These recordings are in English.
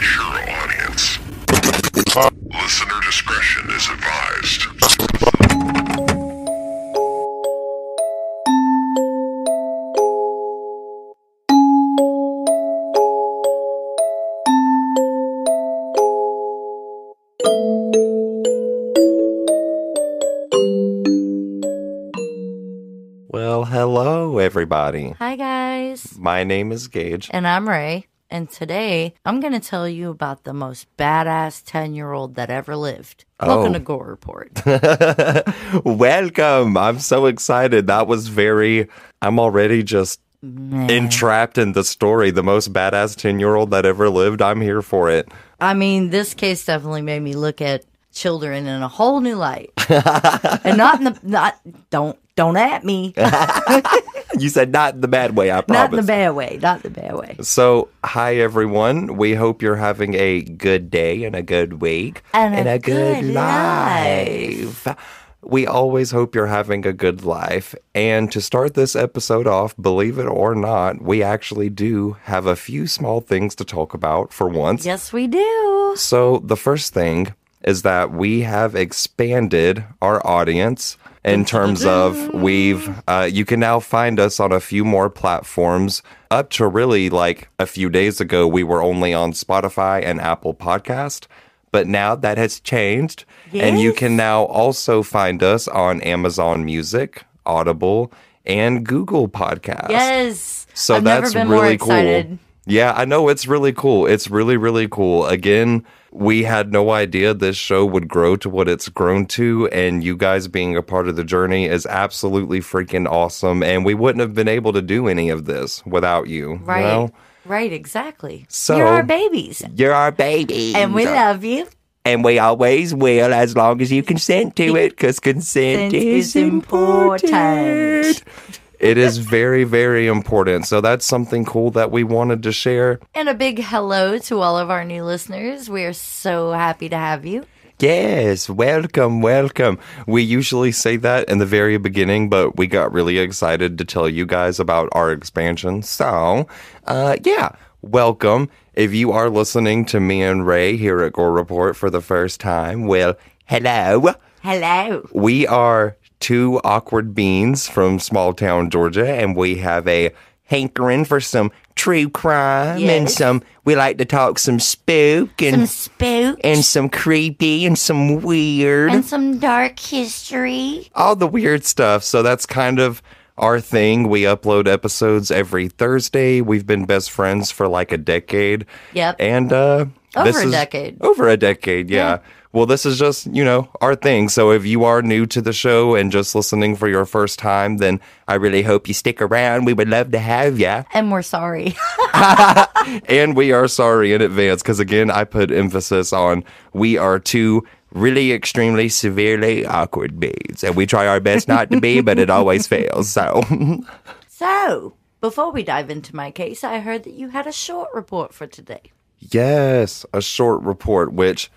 Mature audience. Listener discretion is advised. Well, hello, everybody. Hi, guys. My name is Gage. And I'm Rae. And today I'm going to tell you about the most badass 10 year old that ever lived. Welcome Oh. to Gore Report. Welcome. I'm so excited. That was very, I'm already just entrapped in the story. The most badass 10 year old that ever lived. I'm here for it. I mean, this case definitely made me look at children in a whole new light. and not in the, not, don't, don't at me. You said not in the bad way, I promise. not in the bad way. Not in the bad way. So, hi everyone. We hope you're having a good day and a good week And a a good, good life. We always hope you're having a good life. And to start this episode off, believe it or not, we actually do have a few small things to talk about for once. Yes, we do. So, the first thing is that we have expanded our audience in terms of we've, uh, you can now find us on a few more platforms. Up to really like a few days ago, we were only on Spotify and Apple Podcast. But now that has changed. And you can now also find us on Amazon Music, Audible, and Google podcast Yes. So I've that's really cool. Yeah, I know it's really cool. It's really, really cool. Again, we had no idea this show would grow to what it's grown to, and you guys being a part of the journey is absolutely freaking awesome. And we wouldn't have been able to do any of this without you. you Right. know? Right, exactly. So- You're our babies. You're our baby. And we love you. and we always will as long as you consent to it because consent Consent is is important. important. It is very, very important. So that's something cool that we wanted to share. And a big hello to all of our new listeners. We are so happy to have you. Yes, welcome, welcome. We usually say that in the very beginning, but we got really excited to tell you guys about our expansion. So, uh, yeah, welcome. If you are listening to me and Rae here at Gore Report for the first time, well, hello. Hello. We are two awkward beans from small town Georgia, and we have a hankering for some true crime and some, we like to talk some spook and Some spook and some creepy and some weird, and some dark history. all the weird stuff. So that's kind of our thing. We upload episodes every Thursday. We've been best friends for like a decade. Yep. And uh Over a decade. Over a decade, yeah. Well, this is just, you know, our thing. So if you are new to the show and just listening for your first time, then I really hope you stick around. We would love to have you. And we're sorry. And we are sorry in advance because, again, I put emphasis on we are two really extremely severely awkward bees. And we try our best not to be, but it always fails. So, so, before we dive into my case, I heard that you had a short report for today. yes, a short report, which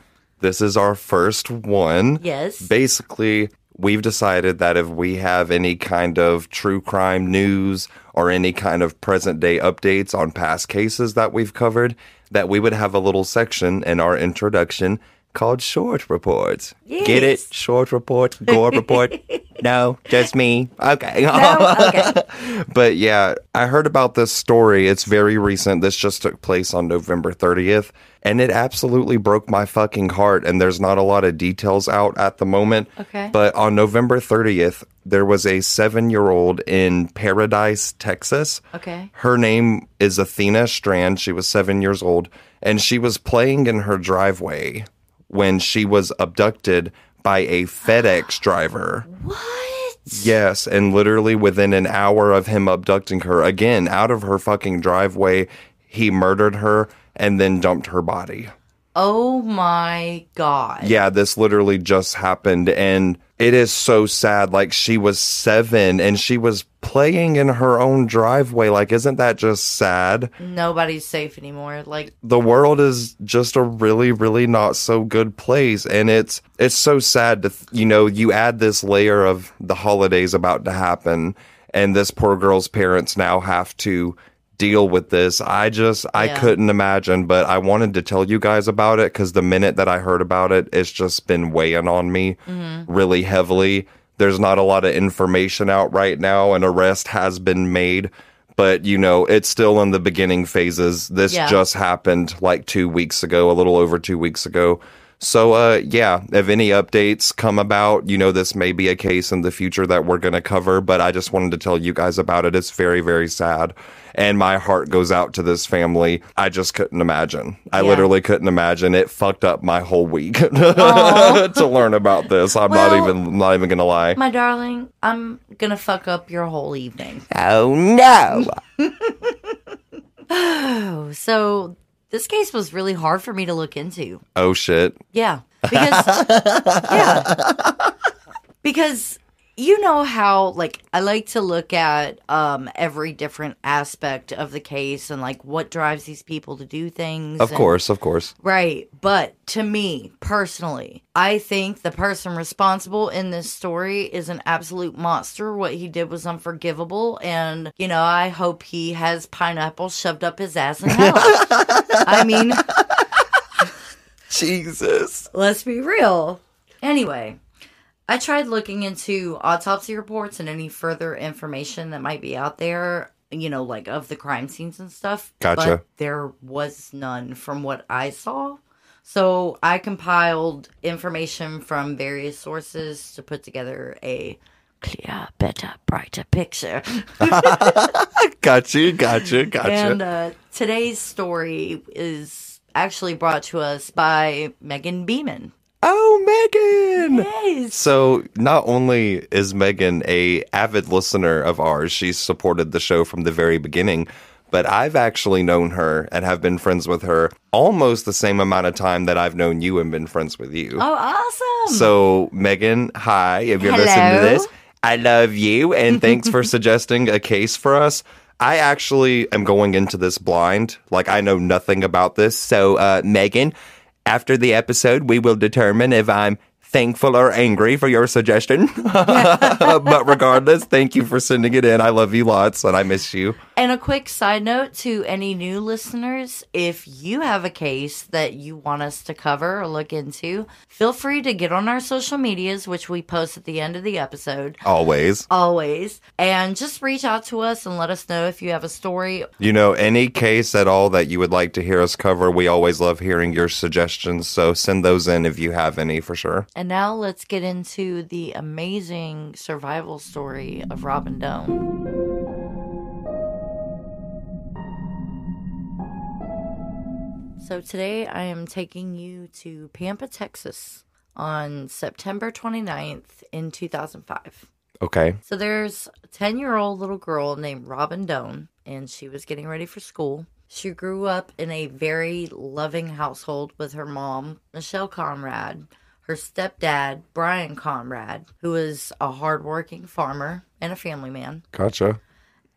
this is our first one. Yes. Basically, we've decided that if we have any kind of true crime news or any kind of present day updates on past cases that we've covered, that we would have a little section in our introduction called short reports. Get it? Short report, gore report. no, just me. Okay. No? Okay. But yeah, I heard about this story. It's very recent. This just took place on November 30th, and it absolutely broke my fucking heart. And there's not a lot of details out at the moment. Okay. But on November 30th, there was a seven year old in Paradise, Texas. Okay. Her name is Athena Strand. She was seven years old. and she was playing in her driveway when she was abducted by a FedEx driver. What? Yes, and literally within an hour of him abducting her again out of her fucking driveway, he murdered her and then dumped her body. Oh my god. Yeah, this literally just happened and it is so sad. Like she was 7 and she was playing in her own driveway. Like isn't that just sad? Nobody's safe anymore. Like the world is just a really really not so good place and it's it's so sad to th- you know you add this layer of the holidays about to happen and this poor girl's parents now have to deal with this. I just i Yeah. couldn't imagine but i wanted to tell you guys about it because the minute that i heard about it it's just been weighing on me mm-hmm. really heavily. There's not a lot of information out right now. An arrest has been made but you know it's still in the beginning phases. This Yeah. just happened like two weeks ago a little over two weeks ago so uh yeah if any updates come about you know this may be a case in the future that we're going to cover but i just wanted to tell you guys about it. It's very very sad and my heart goes out to this family. I just couldn't imagine. I Yeah. literally couldn't imagine. It fucked up my whole week to learn about this. I'm not even not even gonna lie. my darling, I'm gonna fuck up your whole evening. oh no. Oh, so this case was really hard for me to look into. oh shit Yeah. Because Yeah. Because you know how like I like to look at um every different aspect of the case and like what drives these people to do things. of and- course of course Right. But to me personally, I think the person responsible in this story is an absolute monster. What he did was unforgivable. And, you know, I hope he has pineapple shoved up his ass in hell. I mean, jesus let's be real. Anyway, I tried looking into autopsy reports and any further information that might be out there, you know, like of the crime scenes and stuff. Gotcha. But there was none from what I saw. So I compiled information from various sources to put together a clear, better, brighter picture. gotcha gotcha gotcha And uh, today's story is actually brought to us by Megan Beeman. Oh, Megan! Yes. So not only is Megan a avid listener of ours, she's supported the show from the very beginning, but I've actually known her and have been friends with her almost the same amount of time that I've known you and been friends with you. Oh, awesome. So Megan, hi, if you're Hello. listening to this, I love you and thanks for suggesting a case for us. I actually am going into this blind, like I know nothing about this. So uh, Megan, after the episode, we will determine if I'm thankful or angry for your suggestion. but regardless, thank you for sending it in. I love you lots and I miss you. And a quick side note to any new listeners if you have a case that you want us to cover or look into, feel free to get on our social medias, which we post at the end of the episode, Always. always, and just reach out to us and let us know if you have a story. You know, any case at all that you would like to hear us cover, we always love hearing your suggestions. So send those in if you have any for sure. And now let's get into the amazing survival story of Robin Doan. So today I am taking you to Pampa, Texas on September 29th in 2005. Okay. So there's a 10 year old little girl named Robin Doan, and she was getting ready for school. She grew up in a very loving household with her mom, Michelle Conrad, her stepdad, Brian Conrad, who was a hardworking farmer and a family man, Gotcha.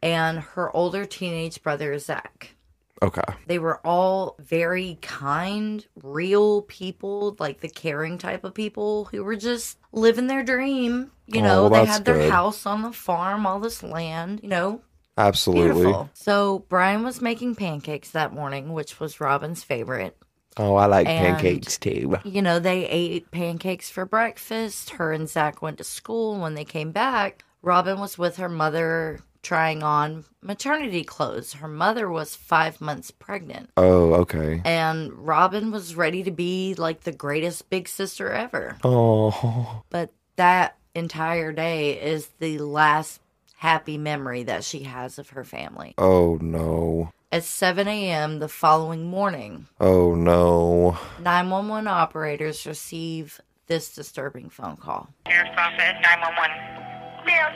and her older teenage brother, Zach. Okay. They were all very kind, real people, like the caring type of people who were just living their dream. You Oh, know, they had their good. house on the farm, all this land, you know, Absolutely. beautiful. So Brian was making pancakes that morning, which was Robin's favorite. Oh, I like And- pancakes too. You know, they ate pancakes for breakfast. Her and Zach went to school. When they came back, Robin was with her mother trying on maternity clothes. Her mother was five months pregnant. Oh, okay. and Robin was ready to be like the greatest big sister ever. Oh, But that entire day is the last happy memory that she has of her family. oh no. At 7 a.m. the following morning, Oh no. 911 operators receive this disturbing phone call. Sheriff's Office, 911. Ma'am,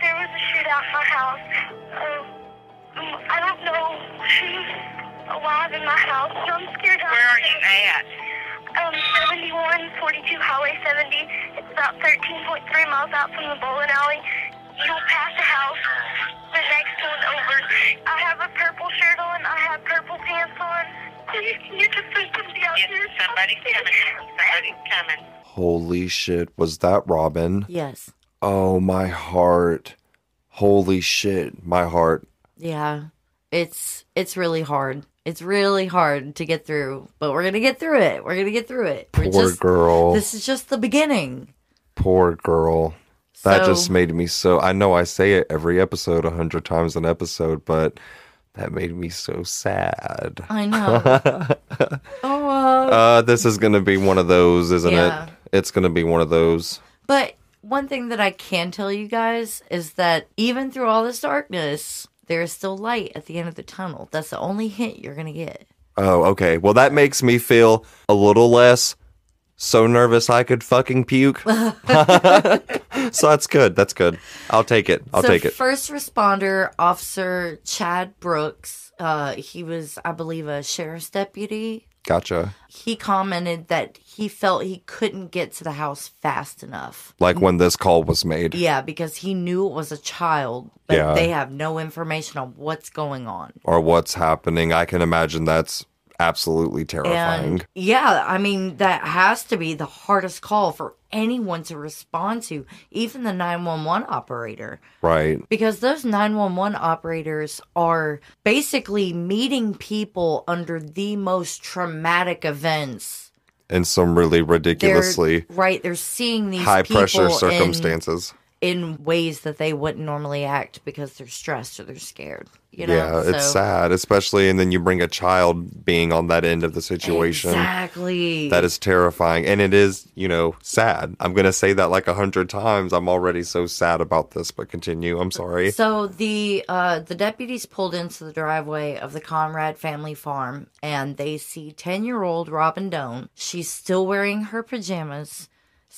there was a shootout in my house. Um, um, I don't know who's alive in my house, so I'm scared. Where are you at? Um, 7142 Highway 70. It's about 13.3 miles out from the bowling alley. You'll pass the house, the next one over. I have a purple shirt on. I have purple pants on. Please, can you just send somebody out Yes, here? somebody's coming. Somebody's coming. Holy shit. Was that Robin? Yes. Oh, my heart. Holy shit. My heart. Yeah. It's it's really hard. It's really hard to get through, but we're going to get through it. We're going to get through it. Poor just girl. This is just the beginning. Poor girl. That So- just made me so. I know I say it every episode, a hundred times an episode, but that made me so sad. I know. oh, uh, Uh, this is going to be one of those, isn't Yeah. it? It's going to be one of those. But one thing that I can tell you guys is that even through all this darkness, there is still light at the end of the tunnel. That's the only hint you're going to get. Oh, okay. Well, that makes me feel a little less so nervous I could fucking puke. so that's good. That's good. I'll take it. I'll so take it. First responder officer Chad Brooks, uh, he was, I believe, a sheriff's deputy. Gotcha. He commented that he felt he couldn't get to the house fast enough. Like when this call was made. Yeah, because he knew it was a child, but Yeah. they have no information on what's going on. Or what's happening. I can imagine that's absolutely terrifying. And yeah, I mean, that has to be the hardest call for anyone to respond to, even the 911 operator. right. Because those 911 operators are basically meeting people under the most traumatic events. In some really They're ridiculously right. They're seeing these high pressure people in- circumstances. In, ways that they wouldn't normally act because they're stressed or they're scared. You know, yeah, it's So- sad, especially and then you bring a child being on that end of the situation. Exactly. That is terrifying. And it is, you know, sad. I'm going to say that like a hundred times. I'm already so sad about this, but continue. I'm sorry. So the uh, the deputies pulled into the driveway of the Conrad family farm, and they see ten year old Robin Doan. She's still wearing her pajamas,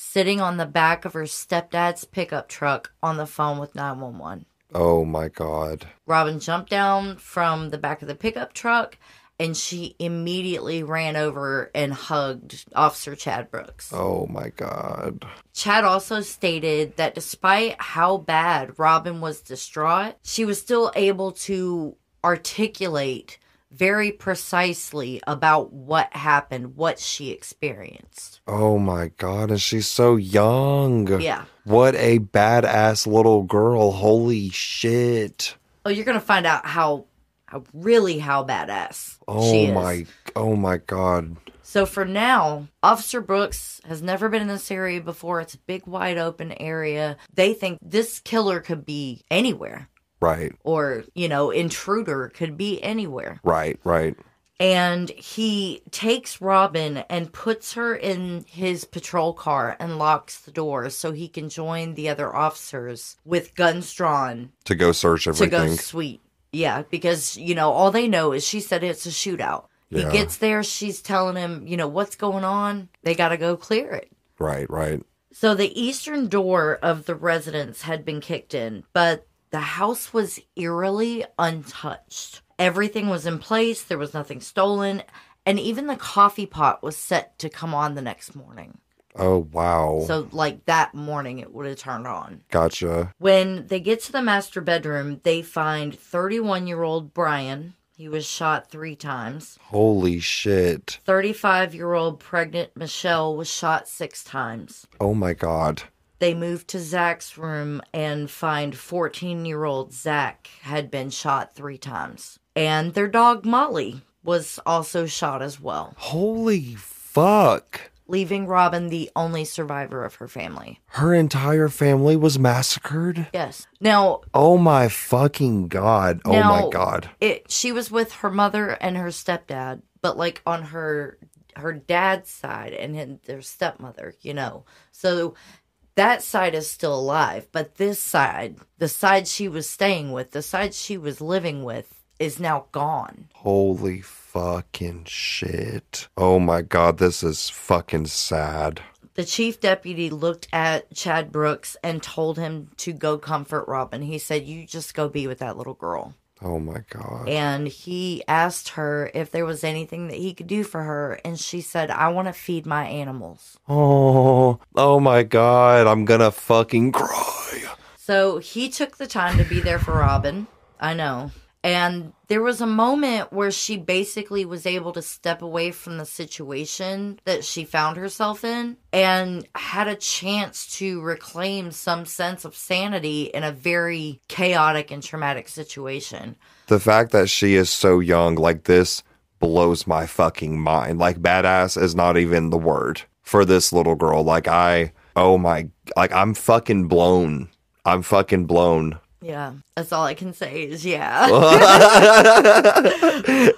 sitting on the back of her stepdad's pickup truck on the phone with nine one one. Oh my God. Robin jumped down from the back of the pickup truck, and she immediately ran over and hugged Officer Chad Brooks. Oh my God. Chad also stated that despite how bad Robin was distraught, she was still able to articulate very precisely about what happened, what she experienced. Oh my God. And she's so young. Yeah. What a badass little girl. Holy shit. Oh, you're gonna find out how, how really how badass Oh she is. my. Oh my God. So for now, Officer Brooks has never been in this area before. It's a big, wide open area. They think this killer could be anywhere, Right. or you know, intruder could be anywhere. Right. Right. and he takes Robin and puts her in his patrol car and locks the doors so he can join the other officers with guns drawn To go search everything. to go sweep. Yeah, because you know all they know is she said it's a shootout. Yeah. He gets there, she's telling him, you know, what's going on. They got to go clear it. Right. Right. So the eastern door of the residence had been kicked in, but the house was eerily untouched. Everything was in place, there was nothing stolen, and even the coffee pot was set to come on the next morning. Oh wow. So, like that morning, it would have turned on. gotcha. When they get to the master bedroom, they find 31 year old Brian. He was shot three times. Holy shit. 35 year old pregnant Michelle was shot six times. Oh my God. They move to Zach's room and find 14 year old Zach had been shot three times. And their dog Molly was also shot as well, Holy fuck. leaving Robin the only survivor of her family. Her entire family was massacred? Yes. Now, Oh my fucking god. Oh my god. it she was with her mother and her stepdad, but like on her her dad's side and his, their stepmother, you know. So that side is still alive, but this side, the side she was staying with, the side she was living with is now gone. Holy fucking shit. Oh my god, this is fucking sad. The chief deputy looked at Chad Brooks and told him to go comfort Robin. He said, You just go be with that little girl. Oh my god. And he asked her if there was anything that he could do for her. And she said, I want to feed my animals. Oh, oh my god, I'm gonna fucking cry. So he took the time to be there for Robin. I know. And there was a moment where she basically was able to step away from the situation that she found herself in and had a chance to reclaim some sense of sanity in a very chaotic and traumatic situation. The fact that she is so young like this blows my fucking mind. Like badass is not even the word for this little girl. Like I, oh my, like I'm fucking blown. I'm fucking blown. Yeah, that's all I can say is yeah.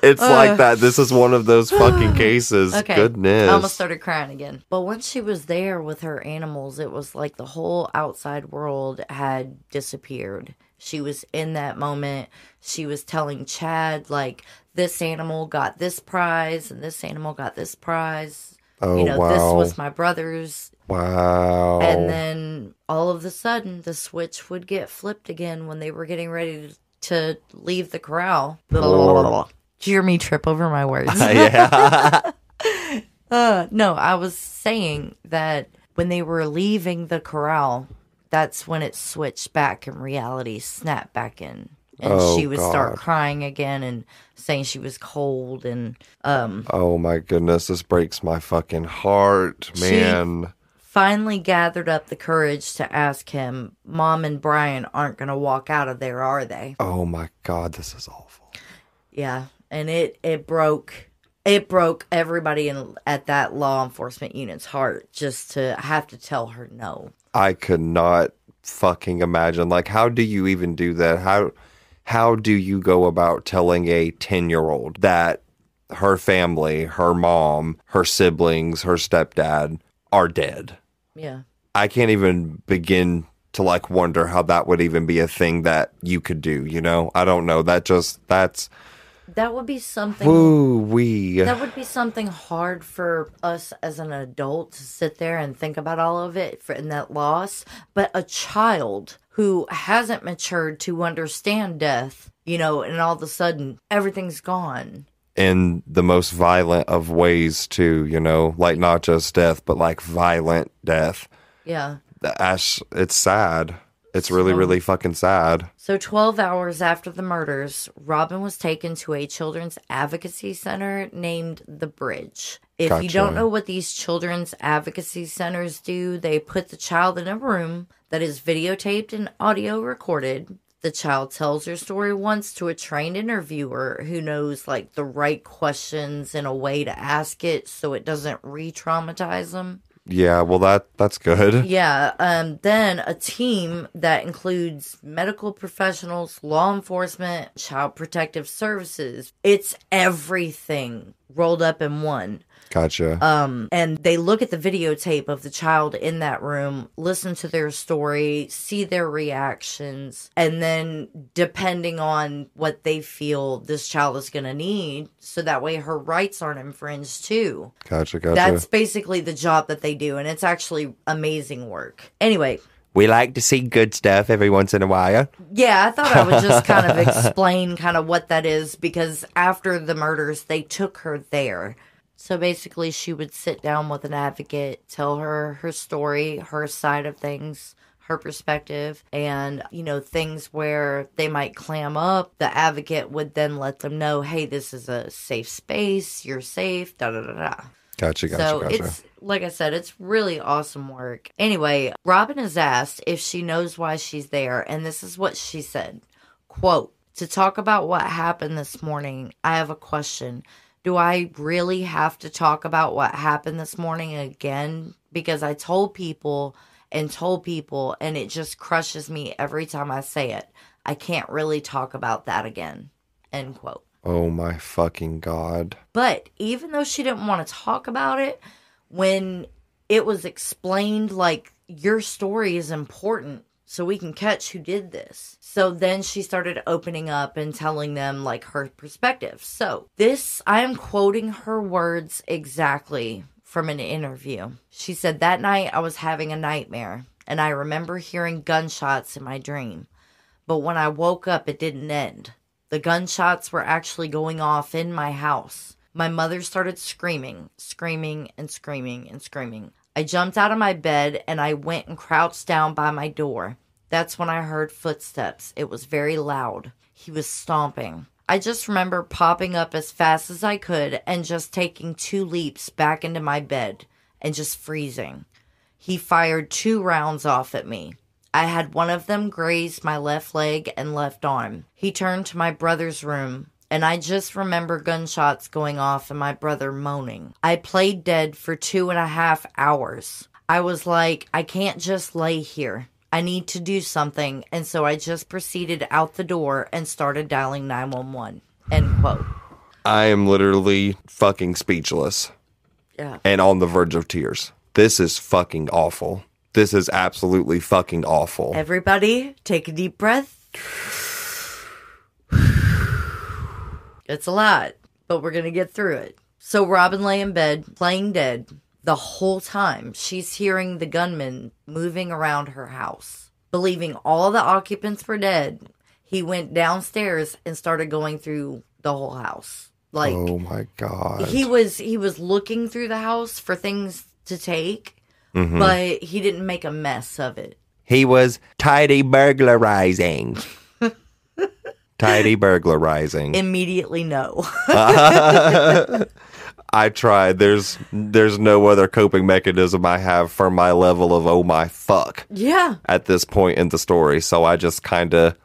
it's like that. This is one of those fucking cases. Okay. Goodness. I almost started crying again. But once she was there with her animals, it was like the whole outside world had disappeared. She was in that moment. She was telling Chad, like, this animal got this prize and this animal got this prize. oh you know, wow. this was my brother's. Wow. And then all of a sudden, the switch would get flipped again when they were getting ready to, to leave the corral. Did you hear me trip over my words? yeah. Uh, no, I was saying that when they were leaving the corral, that's when it switched back and reality snapped back in. And Oh, she would start crying again and saying she was cold and um oh my goodness, this breaks my fucking heart, She- man. Finally gathered up the courage to ask him, Mom and Brian aren't gonna walk out of there, are they? Oh my god, this is awful. Yeah. And it it broke it broke everybody in at that law enforcement unit's heart just to have to tell her no. I could not fucking imagine. Like, how do you even do that? How how do you go about telling a ten year old that her family, her mom, her siblings, her stepdad are dead? Yeah. I can't even begin to like wonder how that would even be a thing that you could do, you know? I don't know. That just that's That would be something Ooh, wee. that would be something hard for us as an adult to sit there and think about all of it for in that loss. But a child who hasn't matured to understand death, you know, and all of a sudden everything's gone. In the most violent of ways too, you know, like not just death, but like violent death. Yeah. Ash, it's sad. It's really, So- really fucking sad. So 12 hours after the murders, Robin was taken to a children's advocacy center named The Bridge. If you don't know what these children's advocacy centers do, they put the child in a room that is videotaped and audio recorded. The child tells her story once to a trained interviewer who knows like the right questions and a way to ask it so it doesn't re-traumatize them. Yeah, well that that's good. Yeah. Um, then a team that includes medical professionals, law enforcement, child protective services. It's everything rolled up in one. Gotcha. Um, and they look at the videotape of the child in that room, listen to their story, see their reactions, and then depending on what they feel this child is going to need, so that way her rights aren't infringed too. gotcha, gotcha. That's basically the job that they do, and it's actually amazing work. Anyway, we like to see good stuff every once in a while. yeah, I thought I would just kind of explain kind of what that is because after the murders, they took her there. So basically, she would sit down with an advocate, tell her her story, her side of things, her perspective, and, you know, things where they might clam up. The advocate would then let them know, hey, this is a safe space, you're safe, da da da da. Gotcha, gotcha, So gotcha. it's like I said, it's really awesome work. Anyway, Robin is asked if she knows why she's there, and this is what she said. Quote, to talk about what happened this morning, I have a question. Do I really have to talk about what happened this morning again? Because I told people and told people, and it just crushes me every time I say it. I can't really talk about that again. End quote. oh my fucking god. But even though she didn't want to talk about it, when it was explained like your story is important, so we can catch who did this. So then she started opening up and telling them like her perspective. So this, I am quoting her words exactly from an interview. She said, That night I was having a nightmare and I remember hearing gunshots in my dream. But when I woke up, it didn't end. The gunshots were actually going off in my house. My mother started screaming, screaming, and screaming and screaming. I jumped out of my bed and I went and crouched down by my door. That's when I heard footsteps. It was very loud. He was stomping. I just remember popping up as fast as I could and just taking two leaps back into my bed and just freezing. He fired two rounds off at me. I had one of them graze my left leg and left arm. He turned to my brother's room, and I just remember gunshots going off and my brother moaning. I played dead for two and a half hours. I was like, I can't just lay here. I need to do something. And so I just proceeded out the door and started dialing 911. End quote. I am literally fucking speechless Yeah. and on the verge of tears. This is fucking awful. This is absolutely fucking awful. Everybody, take a deep breath. It's a lot, but we're going to get through it. So Robin lay in bed, playing dead. The whole time, she's hearing the gunman moving around her house. Believing all the occupants were dead, he went downstairs and started going through the whole house. Like oh my god. he was he was looking through the house for things to take, Mm-hmm. but he didn't make a mess of it. He was tidy burglarizing. tidy burglarizing. Immediately no. I tried. There's there's no other coping mechanism I have for my level of oh my fuck yeah. at this point in the story. So I just kind of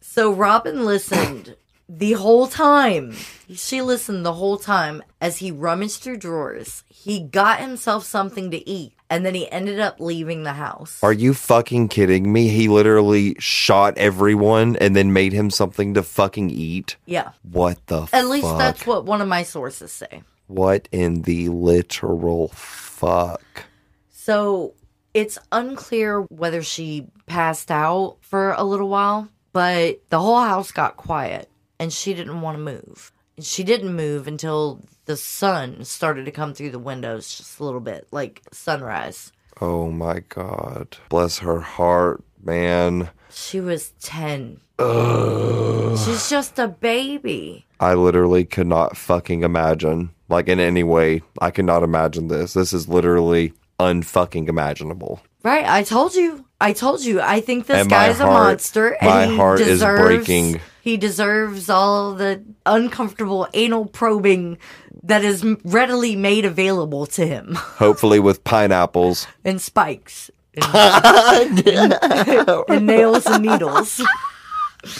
So Robin listened the whole time. She listened the whole time as he rummaged through drawers. He got himself something to eat and then he ended up leaving the house. Are you fucking kidding me? He literally shot everyone and then made him something to fucking eat. yeah. What the At least that's what one of my sources say. What in the literal fuck? So it's unclear whether she passed out for a little while, but the whole house got quiet and she didn't want to move. She didn't move until the sun started to come through the windows just a little bit, like sunrise. Oh my god. Bless her heart, man. She was 10. She's just a baby. I literally could not fucking imagine. Like in any way, I cannot imagine this. This is literally unfucking imaginable. Right? I told you. I told you. I think this And guy's a monster. And my he heart is breaking. He deserves all the uncomfortable anal probing that is readily made available to him Hopefully with pineapples. and spikes and, and- and nails and needles.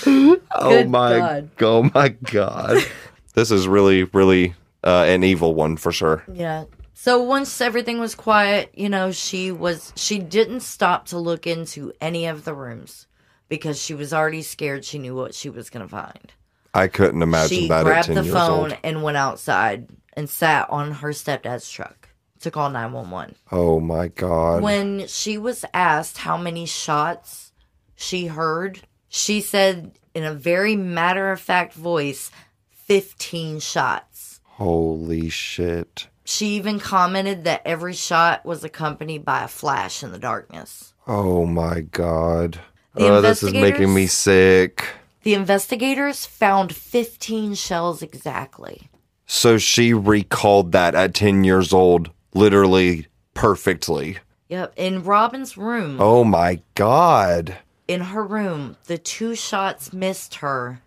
oh Good my God. oh my god. this is really really uh, an evil one for sure. Yeah. So once everything was quiet, you know, she was she didn't stop to look into any of the rooms because she was already scared she knew what she was going to find. I couldn't imagine she that at grabbed 10 the phone old. and went outside and sat on her stepdad's truck to call 911. Oh my god. When she was asked how many shots she heard, she said in a very matter of fact voice, 15 shots. Holy shit. She even commented that every shot was accompanied by a flash in the darkness. Oh my god. The oh, this is making me sick. The investigators found 15 shells exactly. So she recalled that at 10 years old, literally perfectly. Yep, in Robin's room. Oh my god. in her room, the two shots missed her.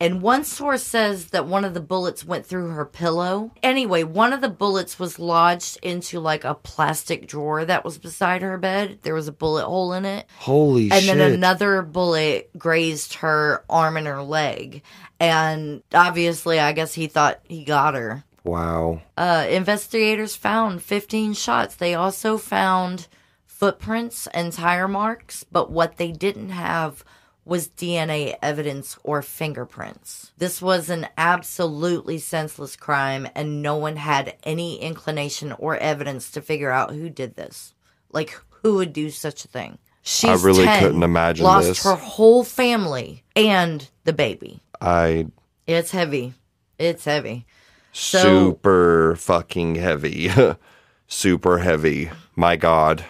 And one source says that one of the bullets went through her pillow. Anyway, one of the bullets was lodged into like a plastic drawer that was beside her bed. There was a bullet hole in it. Holy shit. And shit. then another bullet grazed her arm and her leg. And obviously, I guess he thought he got her. wow. Uh, investigators found 15 shots. They also found footprints and tire marks, but what they didn't have was DNA evidence or fingerprints. This was an absolutely senseless crime, and no one had any inclination or evidence to figure out who did this. Like, who would do such a thing. She's really 10, couldn't imagine lost this. her whole family and the baby. I It's heavy. It's heavy. So- super fucking heavy. super heavy. My God.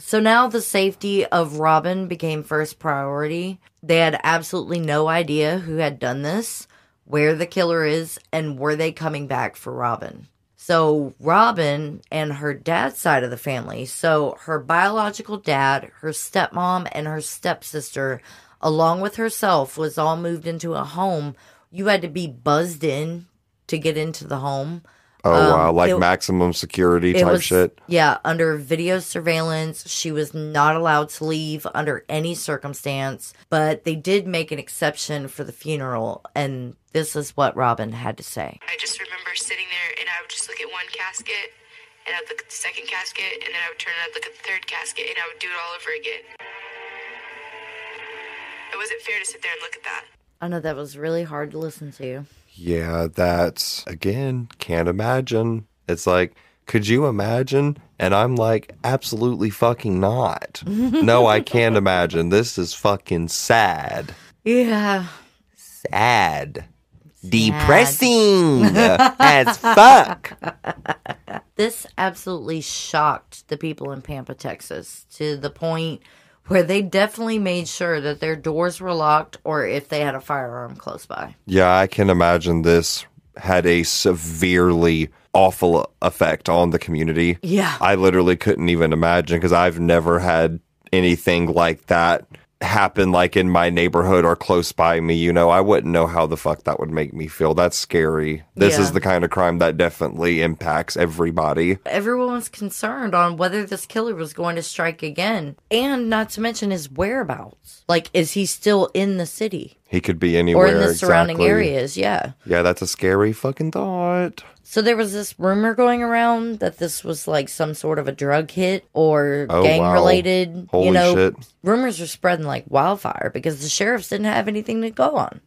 So now the safety of Robin became first priority. They had absolutely no idea who had done this, where the killer is, and were they coming back for Robin. So Robin and her dad's side of the family, so her biological dad, her stepmom, and her stepsister, along with herself, was all moved into a home. You had to be buzzed in to get into the home. Oh Um, wow, like it- maximum security type was, shit. Yeah, under video surveillance. She was not allowed to leave under any circumstance, but they did make an exception for the funeral, and this is what Robin had to say. I just remember sitting there and I would just look at one casket and I'd look at the second casket and then I would turn and I'd look at the third casket and I would do it all over again. It wasn't fair to sit there and look at that. I know that was really hard to listen to. Yeah, that's again, can't imagine. It's like, could you imagine? And I'm like, absolutely fucking not. no, I can't imagine. This is fucking sad. Yeah. Sad. Depressing as fuck. This absolutely shocked the people in Pampa, Texas, to the point where they definitely made sure that their doors were locked or if they had a firearm close by. Yeah, I can imagine this had a severely awful effect on the community. Yeah. I literally couldn't even imagine because I've never had anything like that happen like in my neighborhood or close by me. You know, I wouldn't know how the fuck that would make me feel. That's scary. This Yeah. is the kind of crime that definitely impacts everybody. Everyone was concerned on whether this killer was going to strike again, and not to mention his whereabouts. Like, is he still in the city He could be anywhere or in the surrounding exactly. areas? Yeah. Yeah, that's a scary fucking thought. So there was this rumor going around that this was like some sort of a drug hit or Oh, gang wow. related. Holy you know, shit. rumors were spreading like wildfire because the sheriffs didn't have anything to go on.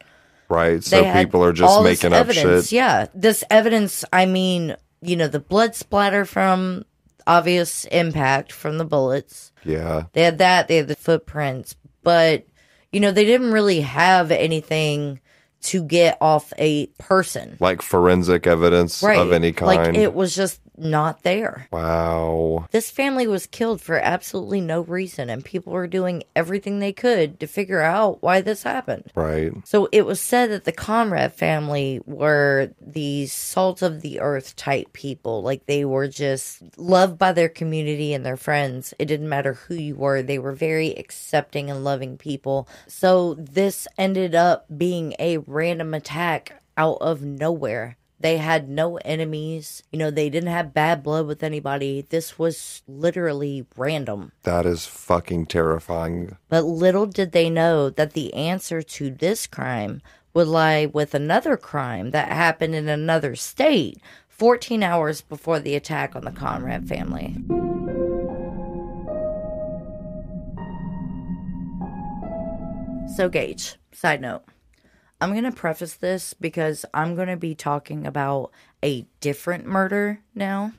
Right. So people are just making up evidence. shit. Yeah, this evidence. I mean, you know, the blood splatter from obvious impact from the bullets. Yeah. They had that. They had the footprints, but you know, they didn't really have anything to get off a person, Like forensic evidence right? of any kind. Like it was just not there. wow. This family was killed for absolutely no reason, and people were doing everything they could to figure out why this happened. Right. So it was said that the Conrad family were the salt of the earth type people. Like they were just loved by their community and their friends. It didn't matter who you were, they were very accepting and loving people. So this ended up being a random attack out of nowhere. They had no enemies. You know, they didn't have bad blood with anybody. This was literally random. That is fucking terrifying. But little did they know that the answer to this crime would lie with another crime that happened in another state 14 hours before the attack on the Conrad family. So, Gage, side note. I'm going to preface this because I'm going to be talking about a different murder now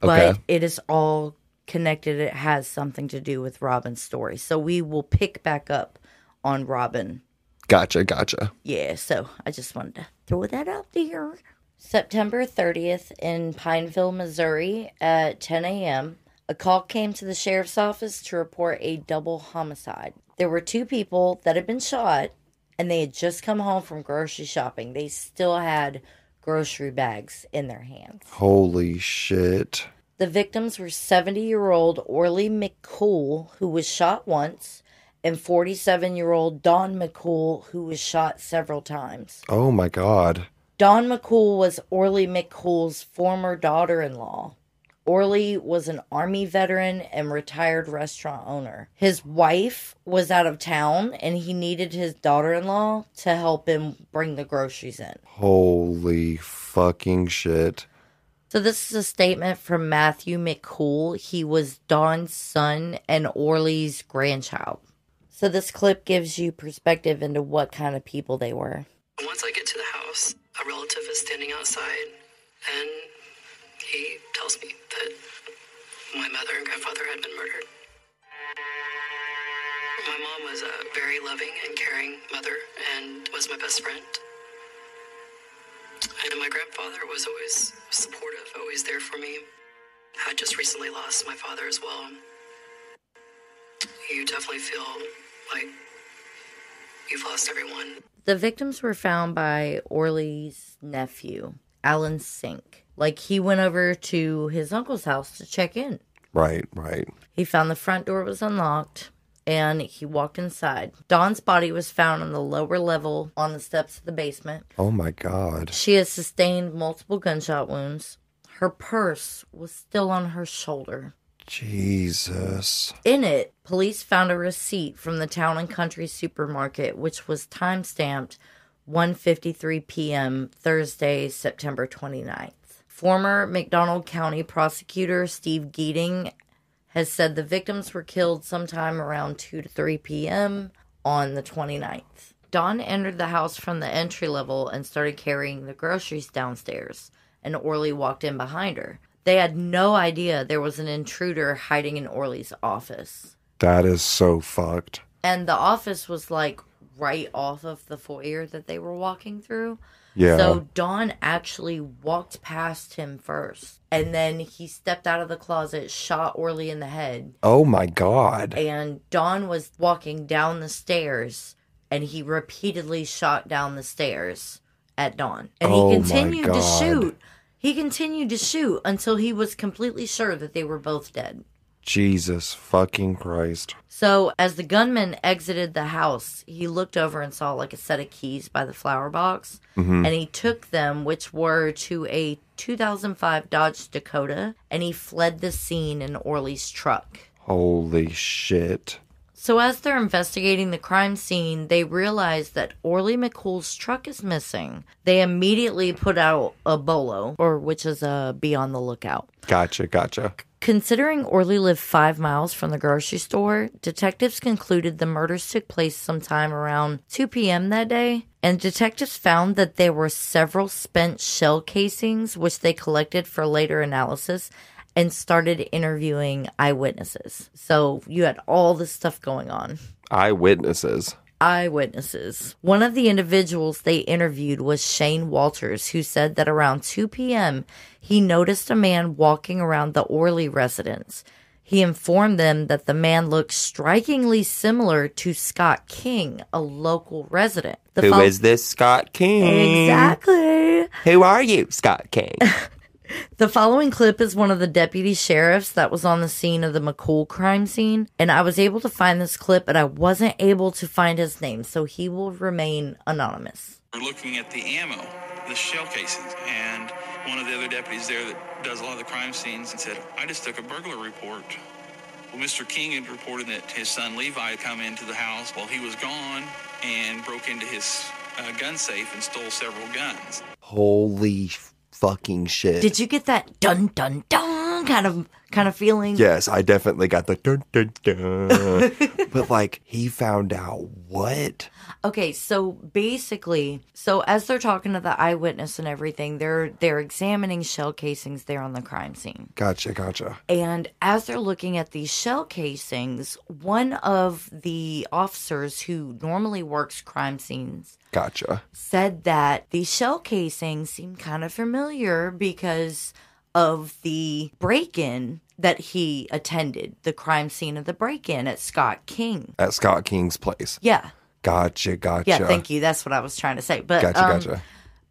but Okay. it is all connected. It has something to do with Robin's story. So we will pick back up on Robin. Gotcha, gotcha. Yeah, so I just wanted to throw that out there. September 30th in Pineville, Missouri at 10 a.m., a call came to the sheriff's office to report a double homicide. There were two people that had been shot and they had just come home from grocery shopping. They still had grocery bags in their hands. Holy shit. The victims were 70 year old Orly McCool, who was shot once, and 47 year old Dawn McCool, who was shot several times. Oh my god. Dawn McCool was Orly McCool's former daughter in law. Orly was an Army veteran and retired restaurant owner. His wife was out of town and he needed his daughter in law to help him bring the groceries in. Holy fucking shit. So this is a statement from Matthew McCool. He was Dawn's son and Orly's grandchild. So this clip gives you perspective into what kind of people they were. Once I get to the house, a relative is standing outside and he tells me that my mother and grandfather had been murdered. My mom was a very loving and caring mother and was my best friend. And my grandfather was always supportive, always there for me. I just recently lost my father as well. You definitely feel like you've lost everyone. The victims were found by Orley's nephew, Alan Sink. Like he went over to his uncle's house to check in. Right, right. He found the front door was unlocked and he walked inside. Dawn's body was found on the lower level on the steps of the basement. Oh my God. She has sustained multiple gunshot wounds. Her purse was still on her shoulder. Jesus. In it, police found a receipt from the Town and Country supermarket, which was time stamped 1:53 p.m. Thursday, September 29th. Former McDonald County prosecutor Steve Geating has said the victims were killed sometime around 2 to 3 p.m. on the 29th. Dawn entered the house from the entry level and started carrying the groceries downstairs, and Orly walked in behind her. They had no idea there was an intruder hiding in Orly's office. That is so fucked. And the office was like right off of the foyer that they were walking through. Yeah. So Dawn actually walked past him first. And then he stepped out of the closet, shot Orly in the head. oh my God. And Dawn was walking down the stairs and he repeatedly shot down the stairs at Dawn. And Oh he continued to shoot. He continued to shoot until he was completely sure that they were both dead. Jesus fucking Christ. So, as the gunman exited the house, he looked over and saw like a set of keys by the flower box, Mm-hmm. and he took them, which were to a 2005 Dodge Dakota, and he fled the scene in Orly's truck. Holy shit. So, as they're investigating the crime scene, they realize that Orly McCool's truck is missing. They immediately put out a bolo, or which is a be on the lookout. Gotcha, gotcha. Considering Orly lived five miles from the grocery store, detectives concluded the murders took place sometime around 2 p.m. that day, and detectives found that there were several spent shell casings which they collected for later analysis and started interviewing eyewitnesses. So you had all this stuff going on Eyewitnesses. Eyewitnesses. One of the individuals they interviewed was Shane Walters, who said that around 2 p.m., he noticed a man walking around the Orly residence. He informed them that the man looked strikingly similar to Scott King, a local resident. The Who fol- is this Scott King? Exactly. Who are you, Scott King? The following clip is one of the deputy sheriffs that was on the scene of the McCool crime scene, and I was able to find this clip, but I wasn't able to find his name, so he will remain anonymous. We're looking at the ammo, the shell casings, and one of the other deputies there that does a lot of the crime scenes and said, I just took a burglar report. Well, Mr. King had reported that his son Levi had come into the house while he was gone and broke into his uh, gun safe and stole several guns. Holy fucking shit. Did you get that dun dun dun kind of kind of feeling? Yes, I definitely got the dun dun dun. but like, he found out what? Okay, so basically, so as they're talking to the eyewitness and everything, they're they're examining shell casings there on the crime scene. Gotcha, gotcha. And as they're looking at these shell casings, one of the officers who normally works crime scenes Gotcha. said that the shell casings seem kind of familiar because of the break in that he attended, the crime scene of the break in at Scott King. At Scott King's place. Yeah. Gotcha, gotcha. Yeah, thank you. That's what I was trying to say. But Gotcha, um, gotcha.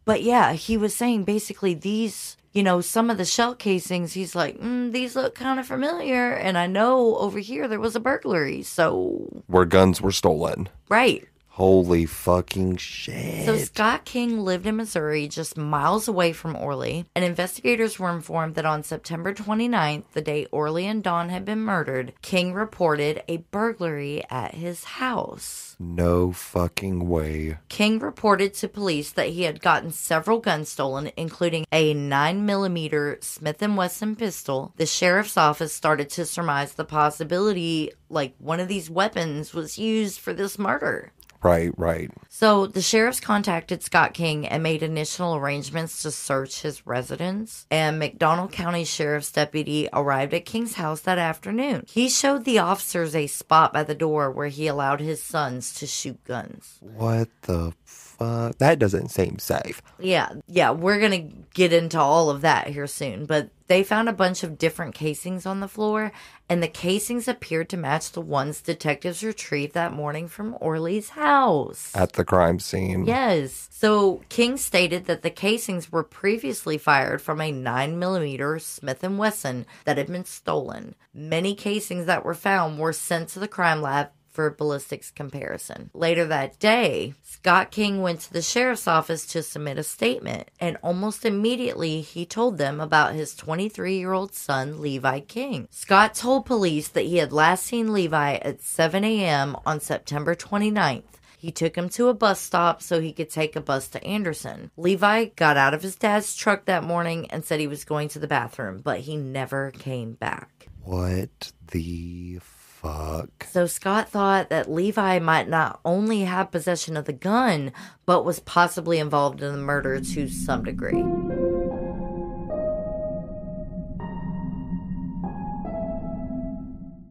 But yeah, he was saying basically these, you know, some of the shell casings. He's like, mm, these look kind of familiar, and I know over here there was a burglary. So Where guns were stolen. right. Holy fucking shit. So Scott King lived in Missouri, just miles away from Orly, and investigators were informed that on September 29th, the day Orly and Dawn had been murdered, King reported a burglary at his house. no fucking way. King reported to police that he had gotten several guns stolen, including a 9mm Smith & Wesson pistol. The sheriff's office started to surmise the possibility like one of these weapons was used for this murder. Right, right. So the sheriffs contacted Scott King and made initial arrangements to search his residence. And McDonald County Sheriff's deputy arrived at King's house that afternoon. He showed the officers a spot by the door where he allowed his sons to shoot guns. What the fuck? That doesn't seem safe. Yeah, yeah, we're going to get into all of that here soon. But they found a bunch of different casings on the floor, and the casings appeared to match the ones detectives retrieved that morning from Orly's house. At the crime scene. Yes. So King stated that the casings were previously fired from a 9mm Smith & Wesson that had been stolen. Many casings that were found were sent to the crime lab for ballistics comparison. Later that day, Scott King went to the sheriff's office to submit a statement, and almost immediately he told them about his 23 year old son, Levi King. Scott told police that he had last seen Levi at 7 a.m. on September 29th. He took him to a bus stop so he could take a bus to Anderson. Levi got out of his dad's truck that morning and said he was going to the bathroom, but he never came back. What the fuck? So Scott thought that Levi might not only have possession of the gun, but was possibly involved in the murder to some degree.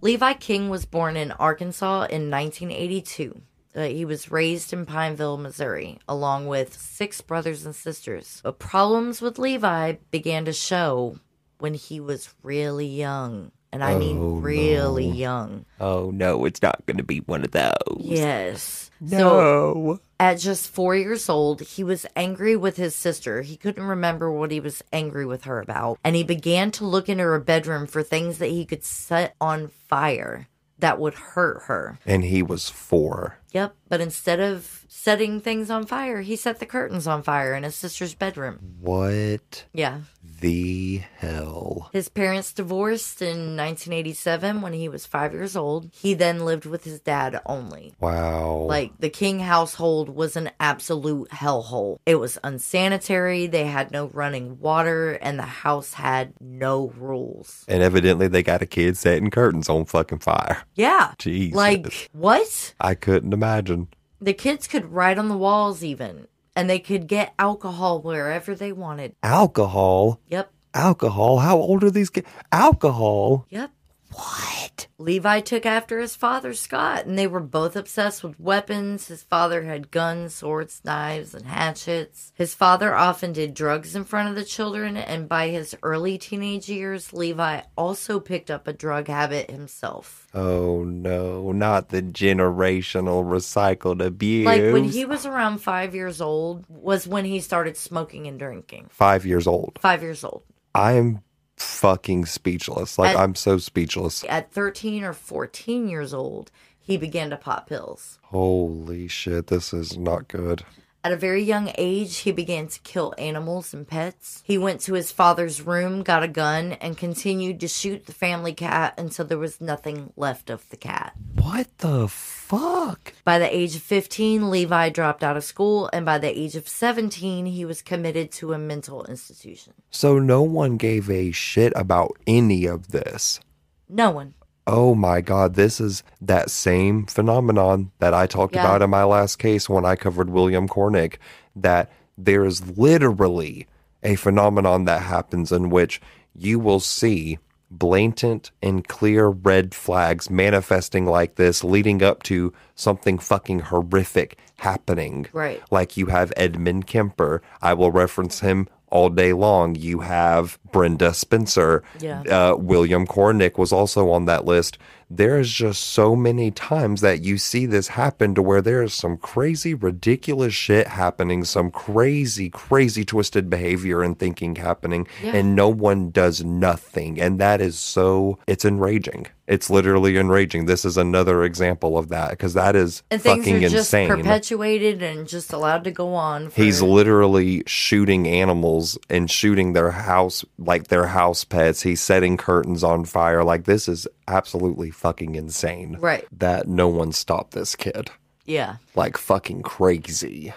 Levi King was born in Arkansas in 1982. Uh, he was raised in Pineville, Missouri, along with six brothers and sisters. But problems with Levi began to show when he was really young. And I Oh, mean really no. young. Oh no, it's not going to be one of those. Yes. So No. at just four years old, he was angry with his sister. He couldn't remember what he was angry with her about. And he began to look into her bedroom for things that he could set on fire that would hurt her. and he was four. Yep. But instead of setting things on fire, he set the curtains on fire in his sister's bedroom. What Yeah. The hell? His parents divorced in 1987 when he was five years old. He then lived with his dad only. Wow. Like the King household was an absolute hellhole. It was unsanitary, they had no running water, and the house had no rules. and evidently they got a kid setting curtains on fucking fire. Yeah. Jesus. Like, what? I couldn't imagine. The kids could write on the walls even, and they could get alcohol wherever they wanted. Alcohol. Yep. Alcohol. How old are these kids? Alcohol. Yep. What? Levi took after his father, Scott, and they were both obsessed with weapons. His father had guns, swords, knives, and hatchets. His father often did drugs in front of the children, and by his early teenage years, Levi also picked up a drug habit himself. Oh no, not the generational recycled abuse. Like when he was around five years old, was when he started smoking and drinking. five years old. Five years old. I'm fucking speechless. Like At- I'm so speechless. At 13 or 14 years old, he began to pop pills. Holy shit, this is not good. At a very young age, he began to kill animals and pets. He went to his father's room, got a gun, and continued to shoot the family cat until there was nothing left of the cat. What the fuck? By the age of 15, Levi dropped out of school, and by the age of 17, he was committed to a mental institution. So no one gave a shit about any of this. No one. Oh my god, this is that same phenomenon that I talked Yeah. about in my last case when I covered William Cornick. That there is literally a phenomenon that happens in which you will see blatant and clear red flags manifesting like this, leading up to something fucking horrific happening. Right. Like you have Edmund Kemper. I will reference him all day long. You have Brenda Spencer. Yeah. Uh, William Cornick was also on that list. There is just so many times that you see this happen to where there is some crazy, ridiculous shit happening, some crazy, crazy twisted behavior and thinking happening, Yeah. and no one does nothing. And that is so, it's enraging. It's literally enraging. This is another example of that because that is And things fucking are just insane. perpetuated and just allowed to go on. For, He's literally shooting animals and shooting their house like their house pets. He's setting curtains on fire. Like this is absolutely fucking insane. Right. That no one stopped this kid. yeah. Like fucking crazy.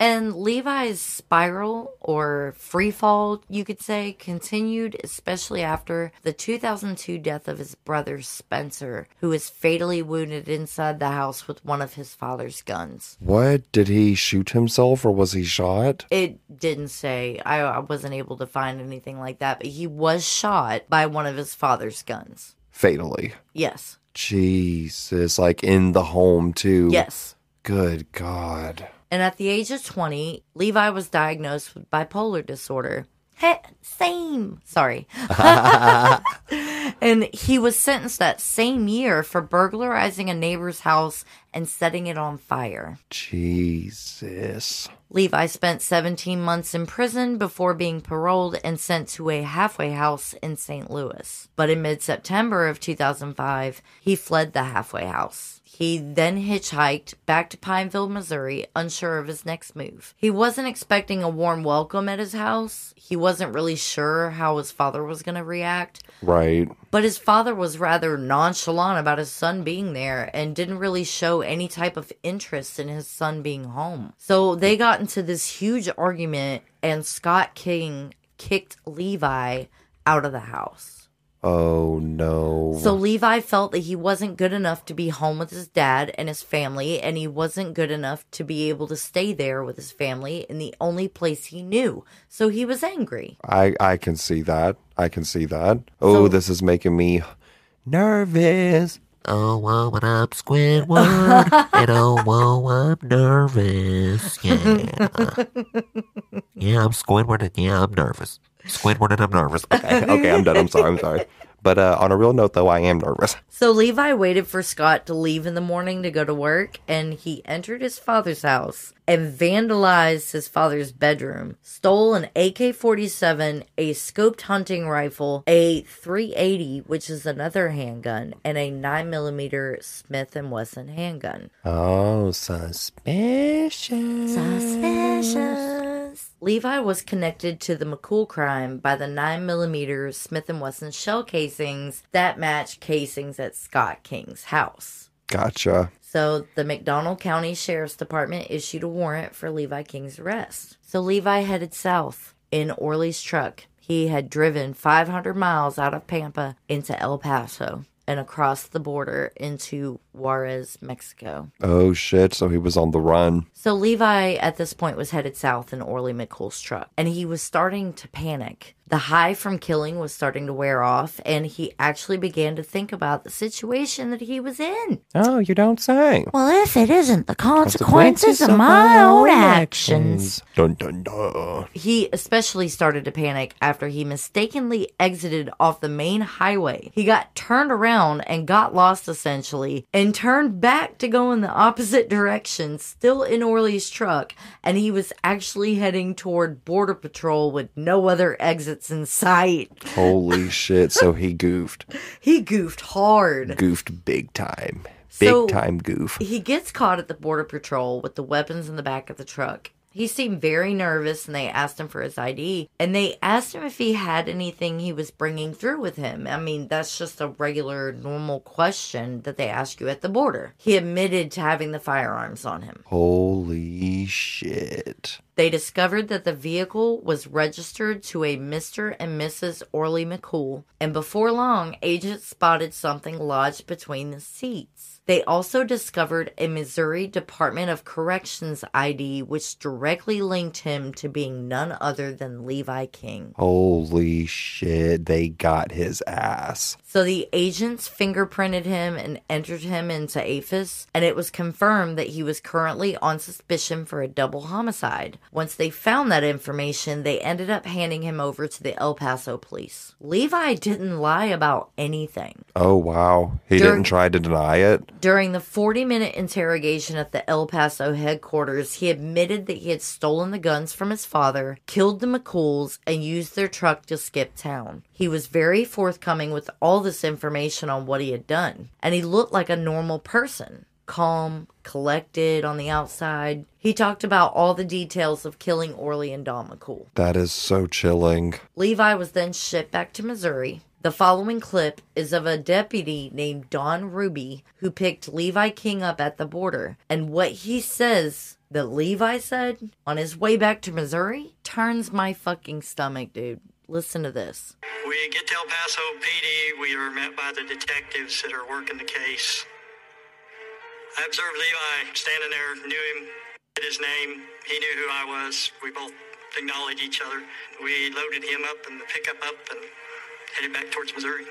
And Levi's spiral or free fall, you could say, continued especially after the 2002 death of his brother Spencer, who was fatally wounded inside the house with one of his father's guns. What? Did he shoot himself or was he shot? It didn't say. I, I wasn't able to find anything like that, but he was shot by one of his father's guns. Fatally. Yes. Jesus. Like in the home, too. Yes. Good God. And at the age of 20, Levi was diagnosed with bipolar disorder. Heh, same. Sorry. and he was sentenced that same year for burglarizing a neighbor's house and setting it on fire. Jesus. Levi spent 17 months in prison before being paroled and sent to a halfway house in St. Louis. But in mid September of 2005, he fled the halfway house. He then hitchhiked back to Pineville, Missouri, unsure of his next move. He wasn't expecting a warm welcome at his house. He wasn't really sure how his father was going to react. Right. But his father was rather nonchalant about his son being there and didn't really show any type of interest in his son being home. So they got into this huge argument, and Scott King kicked Levi out of the house. Oh no. So Levi felt that he wasn't good enough to be home with his dad and his family, and he wasn't good enough to be able to stay there with his family in the only place he knew. So he was angry. I I can see that. I can see that. Oh, So- this is making me nervous. Oh, whoa, what up, Squidward? and oh, whoa, I'm nervous. Yeah. yeah, I'm Squidward and yeah, I'm nervous. Squidward and I'm nervous. Okay, okay, I'm done. I'm sorry. I'm sorry. But uh, on a real note, though, I am nervous. So Levi waited for Scott to leave in the morning to go to work, and he entered his father's house and vandalized his father's bedroom, stole an AK 47, a scoped hunting rifle, a 380, which is another handgun, and a 9mm Smith & Wesson handgun. Oh, suspicious. Suspicious. Levi was connected to the McCool crime by the 9mm Smith & Wesson shell casings that match casings at Scott King's house. Gotcha. So the McDonald County Sheriff's Department issued a warrant for Levi King's arrest. So Levi headed south in Orly's truck. He had driven 500 miles out of Pampa into El Paso and across the border into Juarez, Mexico. Oh shit! So he was on the run. So Levi at this point was headed south in Orly McCool's truck, and he was starting to panic. The high from killing was starting to wear off, and he actually began to think about the situation that he was in. Oh, you don't say. Well, if it isn't the consequences of my own actions. Dun dun dun. He especially started to panic after he mistakenly exited off the main highway. He got turned around and got lost essentially, and turned back to go in the opposite direction, still in Orly's truck, and he was actually heading toward Border Patrol with no other exits in sight. Holy shit! So he goofed. He goofed hard. Goofed big time. Big So- time goof. He gets caught at the Border Patrol with the weapons in the back of the truck. He seemed very nervous and they asked him for his ID. And they asked him if he had anything he was bringing through with him. I mean, that's just a regular, normal question that they ask you at the border. He admitted to having the firearms on him. Holy shit. They discovered that the vehicle was registered to a Mr. and Mrs. Orly McCool, and before long, agents spotted something lodged between the seats. They also discovered a Missouri Department of Corrections ID, which directly linked him to being none other than Levi King. Holy shit. They got his ass. So the agents fingerprinted him and entered him into AFIS, and it was confirmed that he was currently on suspicion for a double homicide. Once they found that information, they ended up handing him over to the El Paso police. Levi didn't lie about anything. Oh wow. He Dur- didn't try to deny it. During the 40 minute interrogation at the El Paso headquarters, he admitted that he had stolen the guns from his father, killed the McCools, and used their truck to skip town. He was very forthcoming with all this information on what he had done, and he looked like a normal person. Calm, collected on the outside. He talked about all the details of killing Orly and Dawn McCool. That is so chilling. Levi was then shipped back to Missouri. The following clip is of a deputy named Don Ruby who picked Levi King up at the border. And what he says that Levi said on his way back to Missouri turns my fucking stomach, dude. Listen to this. We get to El Paso PD. We are met by the detectives that are working the case. I observed Levi standing there, knew him, knew his name. He knew who I was. We both acknowledged each other. We loaded him up in the pickup up and headed back towards Missouri.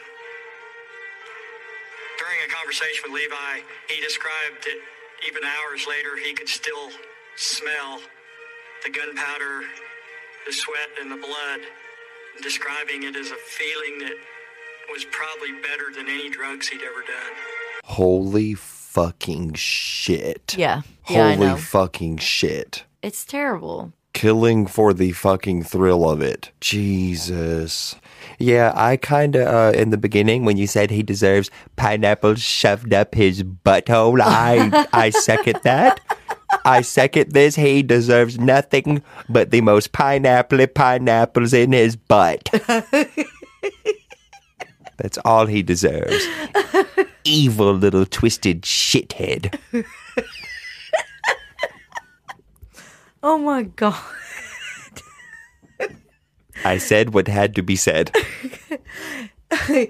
During a conversation with Levi, he described that even hours later he could still smell the gunpowder, the sweat, and the blood, describing it as a feeling that was probably better than any drugs he'd ever done. Holy fucking shit. Yeah. Yeah, I Holy know. fucking shit. It's terrible. Killing for the fucking thrill of it. Jesus. Yeah, I kind of, uh, in the beginning, when you said he deserves pineapple shoved up his butthole, I, I second that. I second this. He deserves nothing but the most pineapple pineapples in his butt. That's all he deserves. Evil little twisted shithead. Oh my god. I said what had to be said.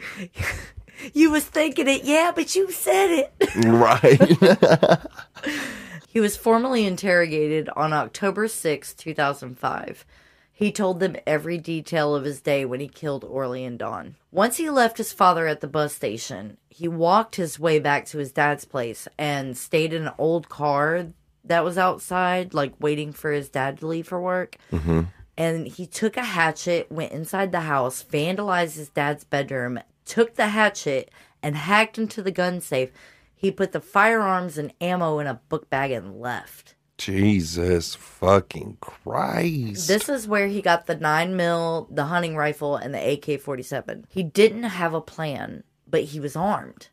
you was thinking it, yeah, but you said it. Right. He was formally interrogated on October 6, 2005. He told them every detail of his day when he killed Orly and Dawn. Once he left his father at the bus station, he walked his way back to his dad's place and stayed in an old car that was outside, like waiting for his dad to leave for work. Mm-hmm. And he took a hatchet, went inside the house, vandalized his dad's bedroom, took the hatchet, and hacked into the gun safe. He put the firearms and ammo in a book bag and left. Jesus fucking Christ. This is where he got the 9 mil, the hunting rifle, and the AK 47. He didn't have a plan, but he was armed.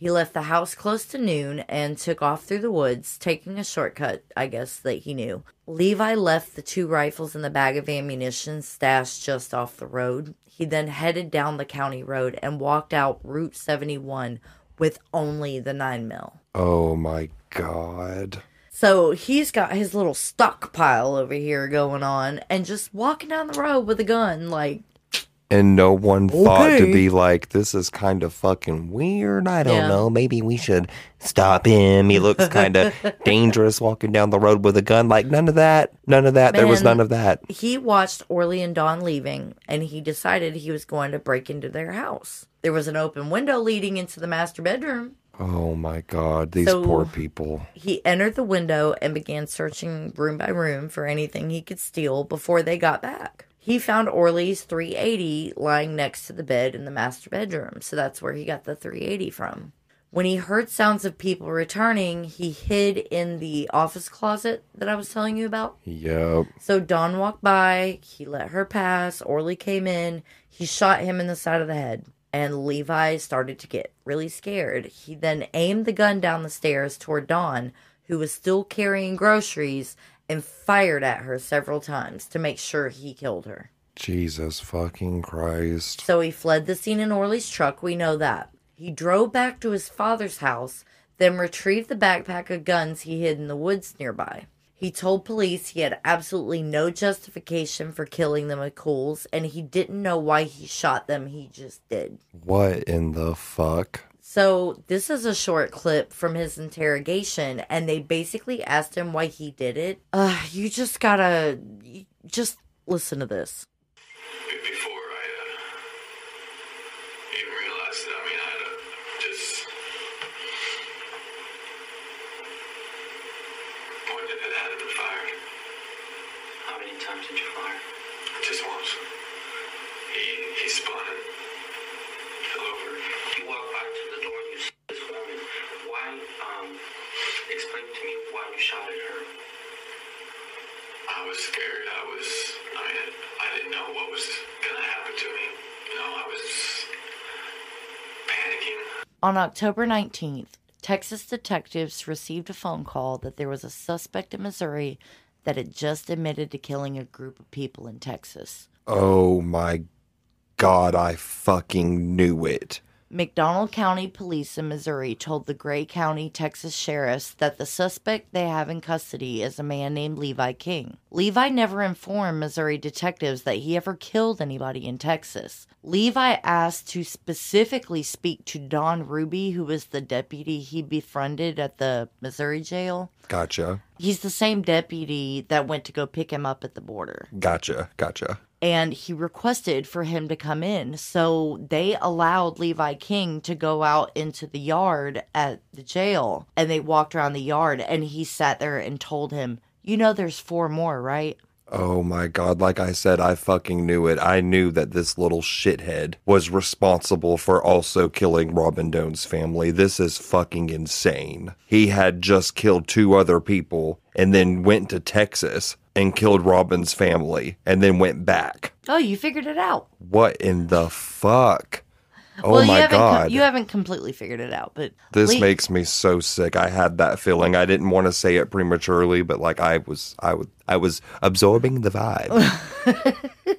He left the house close to noon and took off through the woods, taking a shortcut, I guess, that he knew. Levi left the two rifles and the bag of ammunition stashed just off the road. He then headed down the county road and walked out Route 71 with only the 9 mil. oh my God. So he's got his little stockpile over here going on and just walking down the road with a gun, like, And no one thought to Okay. be like, this is kind of fucking weird. I don't Yeah. know. Maybe we should stop him. He looks kind of dangerous walking down the road with a gun. Like, none of that. None of that. there was Man. none of that. he watched Orly and Dawn leaving and he decided he was going to break into their house. There was an open window leading into the master bedroom. Oh my God. These So- poor people. He entered the window and began searching room by room for anything he could steal before they got back. He found Orly's 380 lying next to the bed in the master bedroom, so that's where he got the 380 from. When he heard sounds of people returning, he hid in the office closet that I was telling you about. Yep. So Dawn walked by, he let her pass, Orly came in, he shot him in the side of the head, and Levi started to get really scared. He then aimed the gun down the stairs toward Dawn, who was still carrying groceries, and fired at her several times to make sure he killed her. Jesus fucking Christ. So he fled the scene in Orly's truck, we know that. He drove back to his father's house, then retrieved the backpack of guns he hid in the woods nearby. He told police he had absolutely no justification for killing the McCools, and he didn't know why he shot them, he just did. What in the fuck? So, this is a short clip from his interrogation, and they basically asked him why he did it. Uh, you just gotta. you- Just listen to this. Before I uh, even realized it, I mean, I uh, just pointed it at him and fired. How many times did you fire? Just once. He he spun and fell over. You walked back to the door and you said this woman. Why, um, explain to me why you shot at her. I was scared. I was. I mean, I didn't know what was gonna happen to me. You know, I was panicking. On October 19th, Texas detectives received a phone call that there was a suspect in Missouri that had just admitted to killing a group of people in Texas. Oh my God, I fucking knew it. McDonald County Police in Missouri told the Gray County, Texas sheriffs that the suspect they have in custody is a man named Levi King. Levi never informed Missouri detectives that he ever killed anybody in Texas. Levi asked to specifically speak to Don Ruby, who was the deputy he befriended at the Missouri jail. Gotcha. He's the same deputy that went to go pick him up at the border Gotcha. Gotcha. And he requested for him to come in. So they allowed Levi King to go out into the yard at the jail and they walked around the yard and he sat there and told him, You know, there's four more, right? Oh my god, like I said, I fucking knew it. I knew that this little shithead was responsible for also killing Robin Doan's family. This is fucking insane. He had just killed two other people and then went to Texas and killed Robin's family and then went back. Oh, you figured it out. What in the fuck? Oh well, you my haven't com- god. you haven't completely figured it out, but This Le- makes me so sick. I had that feeling. I didn't want to say it prematurely, but like I was I would I was absorbing the vibe.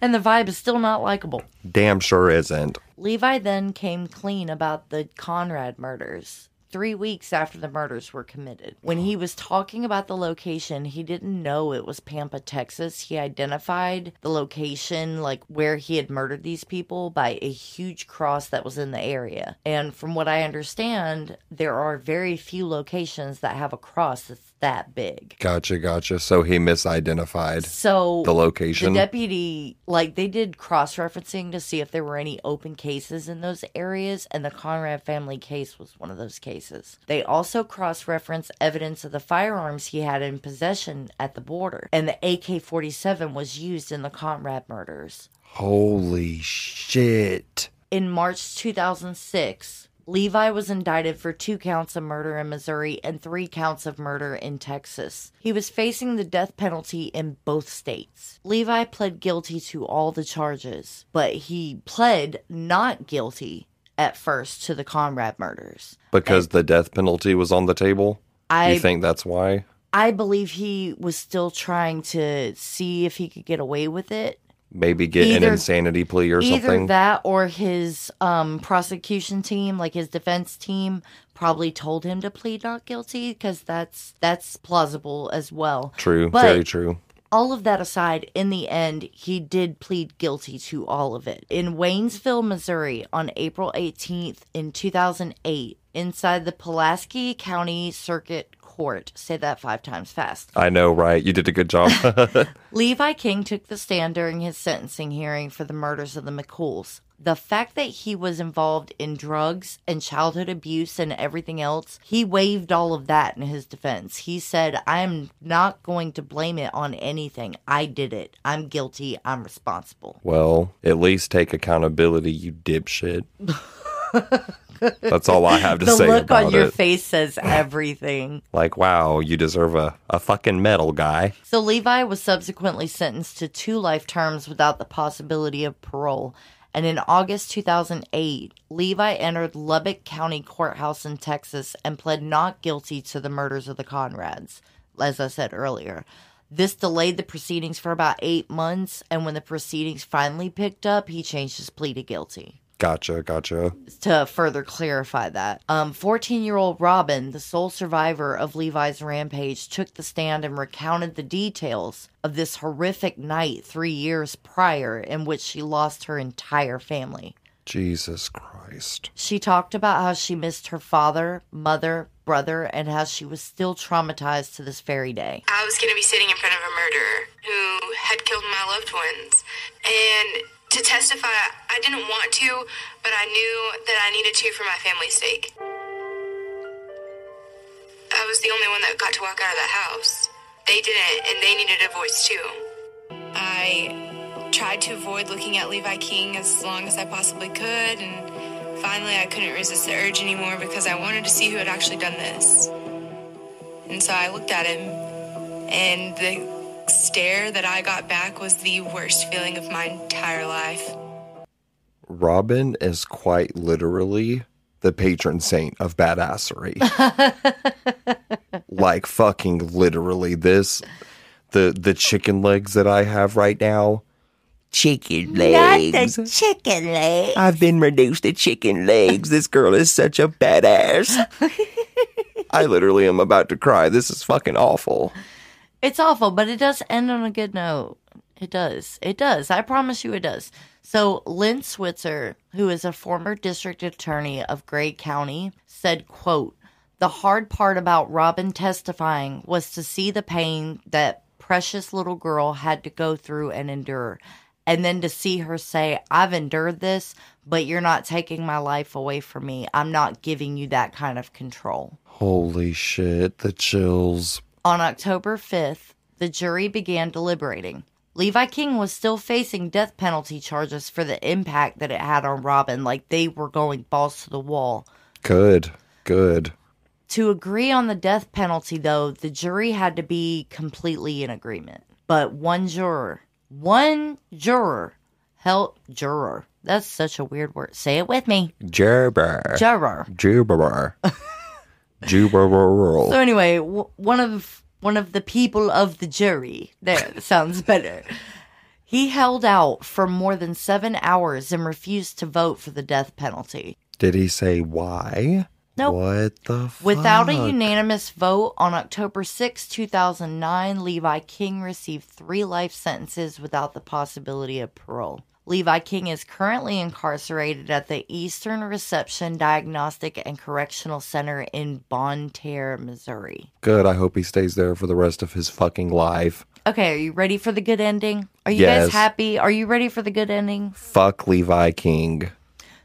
and the vibe is still not likable. Damn sure isn't. Levi then came clean about the Conrad murders. Three weeks after the murders were committed. When he oh. was talking about the location, he didn't know it was Pampa, Texas. He identified the location, like where he had murdered these people, by a huge cross that was in the area. And from what I understand, there are very few locations that have a cross that's that big. Gotcha, gotcha. So he misidentified So the location. The deputy, like they did cross referencing to see if there were any open cases in those areas, and the Conrad family case was one of those cases. They also cross referenced evidence of the firearms he had in possession at the border, and the AK 47 was used in the Conrad murders. Holy shit. In March 2006, Levi was indicted for two counts of murder in Missouri and three counts of murder in Texas. He was facing the death penalty in both states. Levi pled guilty to all the charges, but he pled not guilty at first to the Conrad murders. Because the death penalty was on the table? I you think that's why? I believe he was still trying to see if he could get away with it. Maybe get an insanity plea or Either something? that or his um, prosecution team, like his defense team, probably told him to plead not guilty because that's that's plausible as well. True, But very true. All of that aside, in the end, he did plead guilty to all of it. In Waynesville, Missouri, on April 18th in 2008, inside the Pulaski County Circuit Court, say that five times fast. I know, right? You did a good job. Levi King took the stand during his sentencing hearing for the murders of the McCools. The fact that he was involved in drugs and childhood abuse and everything else, he waived all of that in his defense. He said, I'm not going to blame it on anything. I did it. I'm guilty. I'm responsible. well, at least take accountability, you dipshit. That's all I have to the say look about on your it. face says everything. Like, wow, you deserve a, a fucking medal, guy. So Levi was subsequently sentenced to two life terms without the possibility of parole. And in August 2008, Levi entered Lubbock County Courthouse in Texas and pled not guilty to the murders of the Conrads, as I said earlier. This delayed the proceedings for about eight months, and when the proceedings finally picked up, he changed his plea to guilty Gotcha, gotcha. to further clarify that. Um, 14 year old Robin, the sole survivor of Levi's rampage, took the stand and recounted the details of this horrific night three years prior in which she lost her entire family. Jesus Christ. She talked about how she missed her father, mother, brother, and how she was still traumatized to this very day. I was going to be sitting in front of a murderer who had killed my loved ones. And to testify, I didn't want to, but I knew that I needed to for my family's sake. I was the only one that got to walk out of that house. They didn't, and they needed a voice too. I tried to avoid looking at Levi King as long as I possibly could, and finally I couldn't resist the urge anymore because I wanted to see who had actually done this. And so I looked at him, and the stare that I got back was the worst feeling of my entire life. Robin is quite literally the patron saint of badassery. like fucking literally this the the chicken legs that I have right now chicken Not legs. the chicken leg. I've been reduced to chicken legs. This girl is such a badass. I literally am about to cry. This is fucking awful. It's awful, but it does end on a good note. It does. It does. I promise you it does. So Lynn Switzer, who is a former district attorney of Gray County, said, quote, the hard part about Robin testifying was to see the pain that precious little girl had to go through and endure. And then to see her say, I've endured this, but you're not taking my life away from me. I'm not giving you that kind of control. Holy shit, the chills. On October 5th, the jury began deliberating. Levi King was still facing death penalty charges for the impact that it had on Robin, like they were going balls to the wall. Good, good. To agree on the death penalty, though, the jury had to be completely in agreement. But one juror, one juror, held juror. That's such a weird word. Say it with me. Juror. Juror. Juror. So anyway, w- one of one of the people of the jury. There sounds better. He held out for more than seven hours and refused to vote for the death penalty. Did he say why? Nope. What the fuck? Without a unanimous vote on October 6, 2009, Levi King received three life sentences without the possibility of parole. Levi King is currently incarcerated at the Eastern Reception Diagnostic and Correctional Center in Bonne Terre, Missouri. Good. I hope he stays there for the rest of his fucking life. Okay, are you ready for the good ending? Are you Yes. guys happy? Are you ready for the good ending? Fuck Levi King.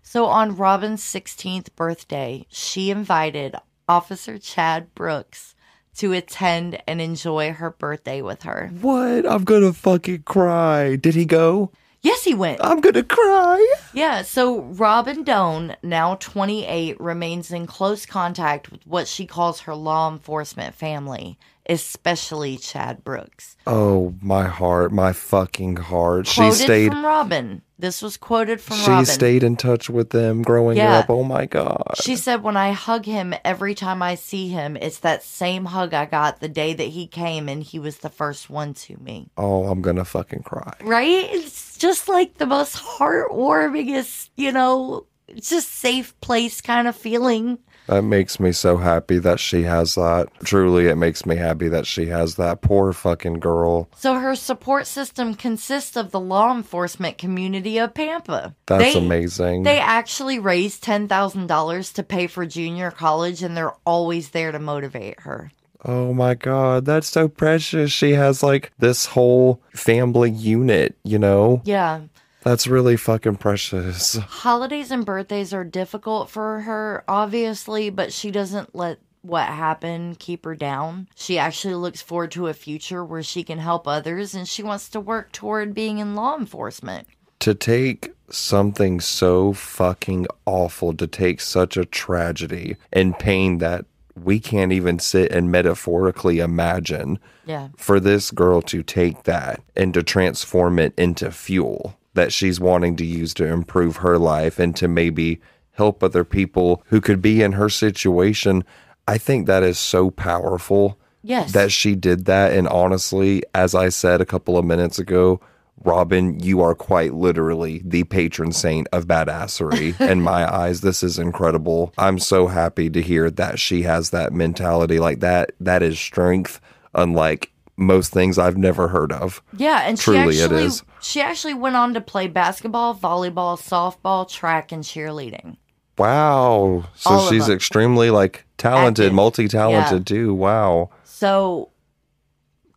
So on Robin's 16th birthday, she invited Officer Chad Brooks to attend and enjoy her birthday with her. What? I'm gonna fucking cry. Did he go? Yes, he went. I'm gonna cry. Yeah, so Robin Doan, now 28, remains in close contact with what she calls her law enforcement family, especially Chad Brooks. Oh, my heart, my fucking heart. Quoted she stayed. from Robin. This was quoted from She Robin. stayed in touch with them growing Yeah. up. Oh my god. She said, When I hug him every time I see him, it's that same hug I got the day that he came and he was the first one to me. Oh, I'm gonna fucking cry. Right? It's just like the most heartwarmingest, you know, just safe place kind of feeling. That makes me so happy that she has that. Truly, it makes me happy that she has that. Poor fucking girl. So her support system consists of the law enforcement community of Pampa. That's They- amazing. They actually raised $10,000 to pay for junior college and they're always there to motivate her. Oh my god, that's so precious. She has like this whole family unit, you know? Yeah. That's really fucking precious. Holidays and birthdays are difficult for her, obviously, but she doesn't let what happened keep her down. She actually looks forward to a future where she can help others and she wants to work toward being in law enforcement. To take something so fucking awful, to take such a tragedy and pain that we can't even sit and metaphorically imagine, Yeah. for this girl to take that and to transform it into fuel that she's wanting to use to improve her life and to maybe help other people who could be in her situation. I think that is so powerful Yes. that she did that. And honestly, as I said a couple of minutes ago, Robin, you are quite literally the patron saint of badassery in my eyes. This is incredible. I'm so happy to hear that she has that mentality like that. That is strength, unlike most things I've never heard of. Yeah, and Truly she actually is. she actually went on to play basketball, volleyball, softball, track, and cheerleading. Wow. So All she's extremely like talented, Active. multi talented Yeah. too. Wow. So,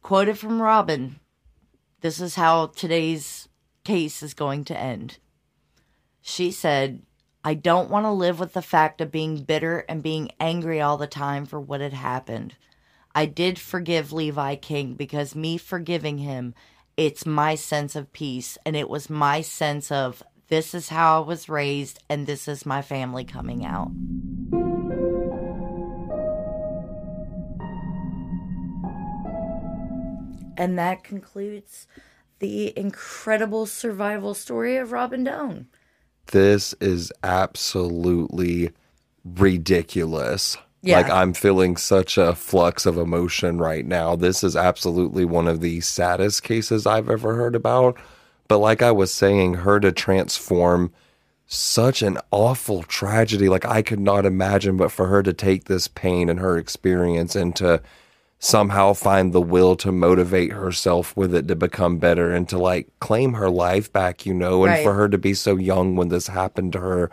quoted from Robin, this is how today's case is going to end. She said, I don't want to live with the fact of being bitter and being angry all the time for what had happened. I did forgive Levi King because me forgiving him, it's my sense of peace and it was my sense of this is how I was raised and this is my family coming out. And that concludes the incredible survival story of Robin Doan. This is absolutely ridiculous. Yeah. Like I'm feeling such a flux of emotion right now. This is absolutely one of the saddest cases I've ever heard about, But like I was saying, her to transform such an awful tragedy, like I could not imagine, but for her to take this pain and her experience and to somehow find the will to motivate herself with it to become better and to like claim her life back, you know, and Right. for her to be so young when this happened to her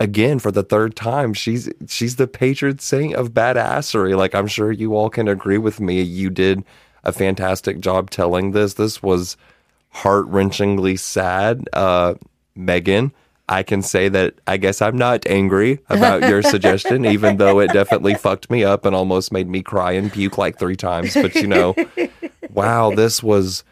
again for the third time she's she's the patron saint of badassery. Like i'm sure you all can agree with me. You did a fantastic job telling this. This was heart-wrenchingly sad. Uh megan i can say that i guess i'm not angry about your suggestion even though it definitely fucked me up and almost made me cry and puke like three times. But you know wow this was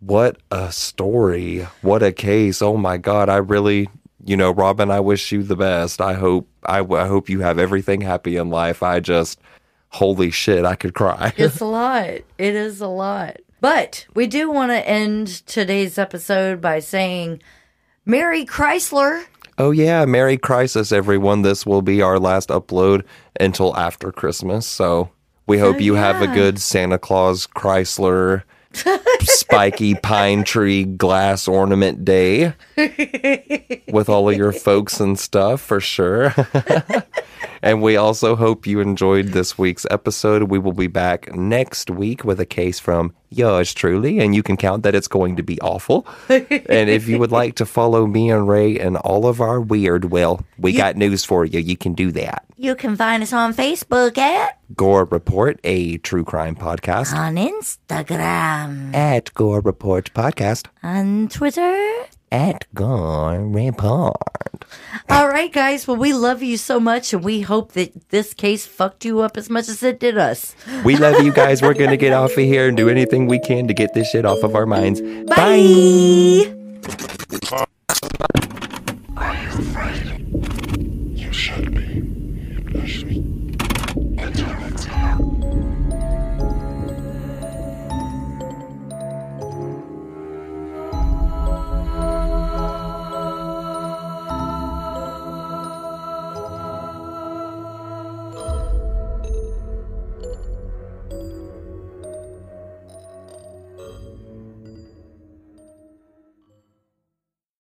what a story. What a case. Oh my god i really you know robin i wish you the best. I hope i, I hope you have everything happy in life. I just holy shit i could cry. It's a lot. It is a lot. But we do want to end today's episode by saying, Merry Chrysler. oh yeah. Merry crisis everyone. This will be our last upload until after christmas. So we hope oh, you have a good santa claus chrysler spiky pine tree glass ornament day with all of your folks and stuff for sure. and we also hope you enjoyed this week's episode. We will be back next week with a case from yours truly, and you can count that it's going to be awful. and if you would like to follow me and Rae and all of our weird, well, we got news for you. You can do that. You can find us on Facebook at Gore Report, a true crime podcast. on Instagram, At Gore Report Podcast. on Twitter. At Gore Report. All right, guys. Well, we love you so much, and we hope that this case fucked you up as much as it did us. We love you guys. We're going to get off of here and do anything we can to get this shit off of our minds. Bye. Are You afraid? You should be.